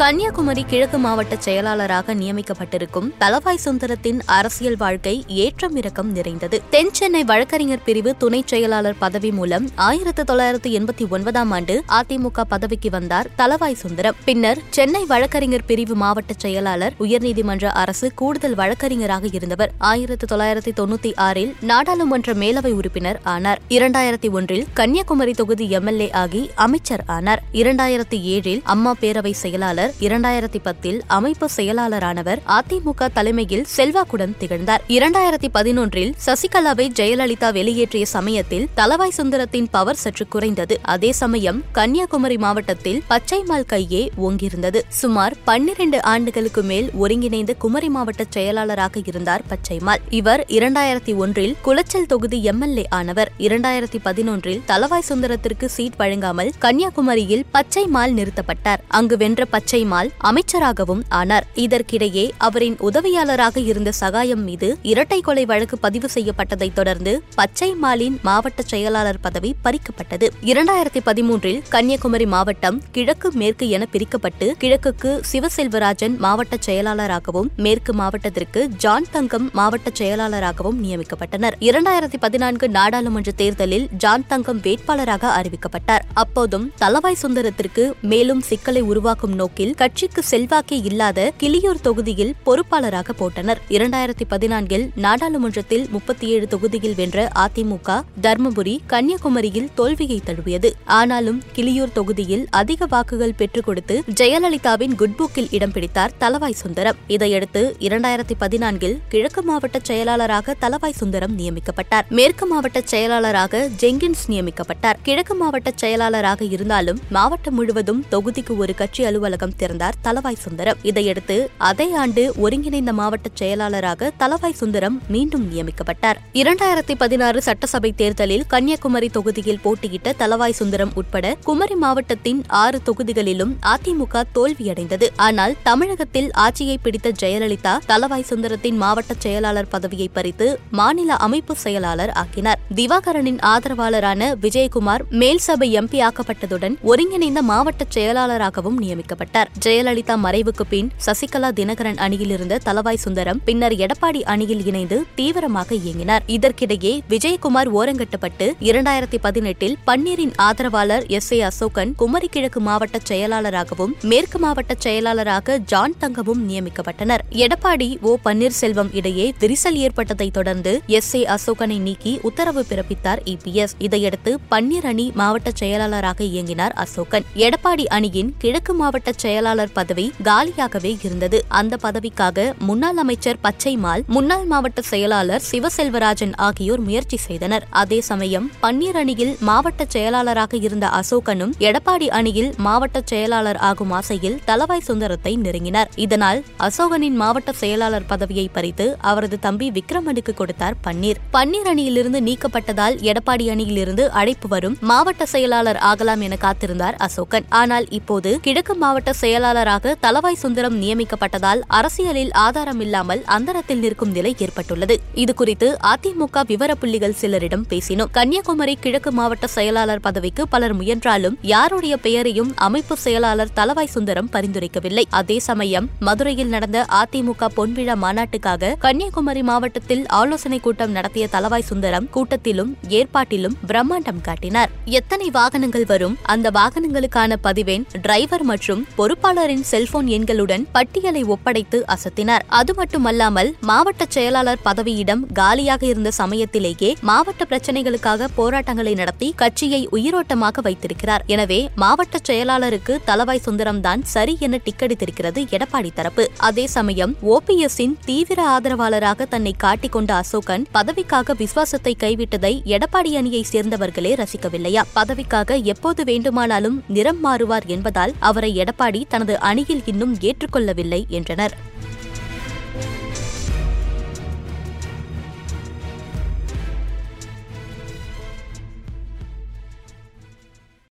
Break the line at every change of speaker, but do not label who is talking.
கன்னியாகுமரி கிழக்கு மாவட்ட செயலாளராக நியமிக்கப்பட்டிருக்கும் தலவாய் சுந்தரத்தின் அரசியல் வாழ்க்கை ஏற்றம் இறக்கம் நிறைந்தது. தென் சென்னை வழக்கறிஞர் பிரிவு துணை செயலாளர் பதவி மூலம் ஆயிரத்து தொள்ளாயிரத்து எண்பத்தி ஒன்பதாம் ஆண்டு அதிமுக பதவிக்கு வந்தார் தலவாய் சுந்தரம். பின்னர் சென்னை வழக்கறிஞர் பிரிவு மாவட்ட செயலாளர் உயர்நீதிமன்ற அரசு கூடுதல் வழக்கறிஞராக இருந்தவர். ஆயிரத்து தொள்ளாயிரத்தி தொண்ணூத்தி ஆறில் நாடாளுமன்ற மேலவை உறுப்பினர் ஆனார். இரண்டாயிரத்தி ஒன்றில் கன்னியாகுமரி தொகுதி எம்எல்ஏ ஆகி அமைச்சர் ஆனார். இரண்டாயிரத்தி ஏழில் அம்மா பேரவை செயலாளர் இரண்டாயிரத்தி பத்தில் அமைப்பு செயலாளரானவர் அதிமுக தலைமையில் செல்வாக்குடன் திகழ்ந்தார். இரண்டாயிரத்தி பதினொன்றில் சசிகலாவை ஜெயலலிதா வெளியேற்றிய சமயத்தில் தலவாய் சுந்தரத்தின் பவர் சற்று குறைந்தது. அதே சமயம் கன்னியாகுமரி மாவட்டத்தில் பச்சைமால் கையே ஓங்கியிருந்தது. சுமார் பன்னிரண்டு ஆண்டுகளுக்கு மேல் ஒருங்கிணைந்த குமரி மாவட்ட செயலாளராக இருந்தார் பச்சைமால். இவர் இரண்டாயிரத்தி ஒன்றில் குளச்சல் தொகுதி எம்எல்ஏ ஆனவர். இரண்டாயிரத்தி பதினொன்றில் தலவாய் சுந்தரத்திற்கு சீட் வழங்காமல் கன்னியாகுமரியில் பச்சைமால் நிறுத்தப்பட்டார். அங்கு வென்ற பச்சை பச்சைமால் அமைச்சராகவும் ஆனார். இதற்கிடையே அவரின் உதவியாளராக இருந்த சகாயம் மீது இரட்டை கொலை வழக்கு பதிவு செய்யப்பட்டதைத் தொடர்ந்து பச்சை மாலின் மாவட்ட செயலாளர் பதவி பறிக்கப்பட்டது. இரண்டாயிரத்தி பதிமூன்றில் கன்னியாகுமரி மாவட்டம் கிழக்கு மேற்கு என பிரிக்கப்பட்டு கிழக்குக்கு சிவசெல்வராஜன் மாவட்ட செயலாளராகவும் மேற்கு மாவட்டத்திற்கு ஜான் தங்கம் மாவட்ட செயலாளராகவும் நியமிக்கப்பட்டனர். இரண்டாயிரத்தி பதினான்கு நாடாளுமன்ற தேர்தலில் ஜான் தங்கம் வேட்பாளராக அறிவிக்கப்பட்டார். அப்போதும் தலவாய் சுந்தரத்திற்கு மேலும் சிக்கலை உருவாக்கும் நோக்கில் கட்சிக்கு செல்வாக்கே இல்லாத கிளியூர் தொகுதியில் பொறுப்பாளராக போட்டனர். இரண்டாயிரத்தி பதினான்கில் நாடாளுமன்றத்தில் முப்பத்தி ஏழு தொகுதியில் வென்ற அதிமுக தர்மபுரி கன்னியாகுமரியில் தோல்வியை தழுவியது. ஆனாலும் கிளியூர் தொகுதியில் அதிக வாக்குகள் பெற்றுக் கொடுத்து ஜெயலலிதாவின் குட்புக்கில் இடம் பிடித்தார் தலவாய் சுந்தரம். இதையடுத்து இரண்டாயிரத்தி பதினான்கில் கிழக்கு மாவட்ட செயலாளராக தலவாய் சுந்தரம் நியமிக்கப்பட்டார். மேற்கு மாவட்ட செயலாளராக ஜெங்கின்ஸ் நியமிக்கப்பட்டார். கிழக்கு மாவட்ட செயலாளராக இருந்தாலும் மாவட்டம் முழுவதும் தொகுதிக்கு ஒரு கட்சி அலுவலகம் திறந்தார் தலவாய் சுந்தரம். இதையடுத்து அதே ஆண்டு ஒருங்கிணைந்த மாவட்ட செயலாளராக தலவாய் சுந்தரம் மீண்டும் நியமிக்கப்பட்டார். இரண்டாயிரத்தி பதினாறு சட்டசபை தேர்தலில் கன்னியாகுமரி தொகுதியில் போட்டியிட்ட தலவாய் சுந்தரம் உட்பட குமரி மாவட்டத்தின் ஆறு தொகுதிகளிலும் அதிமுக தோல்வியடைந்தது. ஆனால் தமிழகத்தில் ஆட்சியை பிடித்த ஜெயலலிதா தலவாய் சுந்தரத்தின் மாவட்ட செயலாளர் பதவியை பறித்து மாநில அமைப்பு செயலாளர் ஆக்கினார். திவாகரனின் ஆதரவாளரான விஜயகுமார் மேல் சபை எம்பி ஆக்கப்பட்டதுடன் ஒருங்கிணைந்த மாவட்ட செயலாளராகவும் நியமிக்கப்பட்டார். ஜெயலலிதா மறைவுக்கு பின் சசிகலா தினகரன் அணியில் இருந்த தலவாய் சுந்தரம் பின்னர் எடப்பாடி அணியில் இணைந்து தீவிரமாக இயங்கினார். இதற்கிடையே விஜயகுமார் ஓரங்கட்டப்பட்டு இரண்டாயிரத்தி பதினெட்டில் பன்னீரின் ஆதரவாளர் எஸ் ஏ அசோகன் குமரி கிழக்கு மாவட்ட செயலாளராகவும் மேற்கு மாவட்ட செயலாளராக ஜான் தங்கமும் நியமிக்கப்பட்டனர். எடப்பாடி ஓ பன்னீர்செல்வம் இடையே விரிசல் ஏற்பட்டதை தொடர்ந்து எஸ் ஏ அசோகனை நீக்கி உத்தரவு பிறப்பித்தார் இபிஎஸ் இதையடுத்து பன்னீர் அணி மாவட்ட செயலாளராக இயங்கினார் அசோகன். எடப்பாடி அணியின் கிழக்கு மாவட்ட செயலாளர் பதவி காலியாகவே இருந்தது. அந்த பதவிக்காக முன்னாள் அமைச்சர் பச்சைமால் முன்னாள் மாவட்ட செயலாளர் சிவசெல்வராஜன் ஆகியோர் முயற்சி செய்தனர். அதே சமயம் பன்னீர் அணியில் மாவட்ட செயலாளராக இருந்த அசோகனும் எடப்பாடி அணியில் மாவட்ட செயலாளர் ஆகும் ஆசையில் தலவாய் சுந்தரத்தை நெருங்கினார். இதனால் அசோகனின் மாவட்ட செயலாளர் பதவியை பறித்து அவரது தம்பி விக்ரமனுக்கு கொடுத்தார் பன்னீர். பன்னீர் அணியிலிருந்து நீக்கப்பட்டதால் எடப்பாடி அணியிலிருந்து அழைப்பு வரும் மாவட்ட செயலாளர் ஆகலாம் என காத்திருந்தார் அசோகன். ஆனால் இப்போது கிழக்கு மாவட்ட செயலாளராக தலவாய் சுந்தரம் நியமிக்கப்பட்டதால் அரசியலில் ஆதாரம் இல்லாமல் அந்தரத்தில் நிற்கும் நிலை ஏற்பட்டுள்ளது. இதுகுறித்து அதிமுக விவரப்புள்ளிகள் சிலரிடம் பேசினோம். கன்னியாகுமரி கிழக்கு மாவட்ட செயலாளர் பதவிக்கு பலர் முயன்றாலும் யாருடைய பெயரையும் அமைப்பு செயலாளர் தலவாய் சுந்தரம் பரிந்துரைக்கவில்லை. அதே சமயம் மதுரையில் நடந்த அதிமுக பொன்விழா மாநாட்டுக்காக கன்னியாகுமரி மாவட்டத்தில் ஆலோசனை கூட்டம் நடத்திய தலவாய் சுந்தரம் கூட்டத்திலும் ஏற்பாட்டிலும் பிரம்மாண்டம் காட்டினார். எத்தனை வாகனங்கள் வரும்? அந்த வாகனங்களுக்கான பதிவெண் டிரைவர் மற்றும் பொறுப்பாளரின் செல்போன் எண்களுடன் பட்டியலை ஒப்படைத்து அசத்தினார். அது மட்டுமல்லாமல் மாவட்ட செயலாளர் பதவியிடம் காலியாக இருந்த சமயத்திலேயே மாவட்ட பிரச்சனைகளுக்காக போராட்டங்களை நடத்தி கட்சியை உயிரோட்டமாக வைத்திருக்கிறார். எனவே மாவட்ட செயலாளருக்கு தலவாய் சுந்தரம் தான் சரி என டிக்கெடுத்திருக்கிறது எடப்பாடி தரப்பு. அதே சமயம் ஓபிஎஸ்ஸின் தீவிர ஆதரவாளராக தன்னை காட்டிக்கொண்ட அசோகன் பதவிக்காக விசுவாசத்தை கைவிட்டதை எடப்பாடி அணியை சேர்ந்தவர்களே ரசிக்கவில்லையா? பதவிக்காக எப்போது வேண்டுமானாலும் நிறம் மாறுவார் என்பதால் அவரை எடப்பாடி தனது அணியில் இன்னும் ஏற்றுக்கொள்ளவில்லை என்றனர்.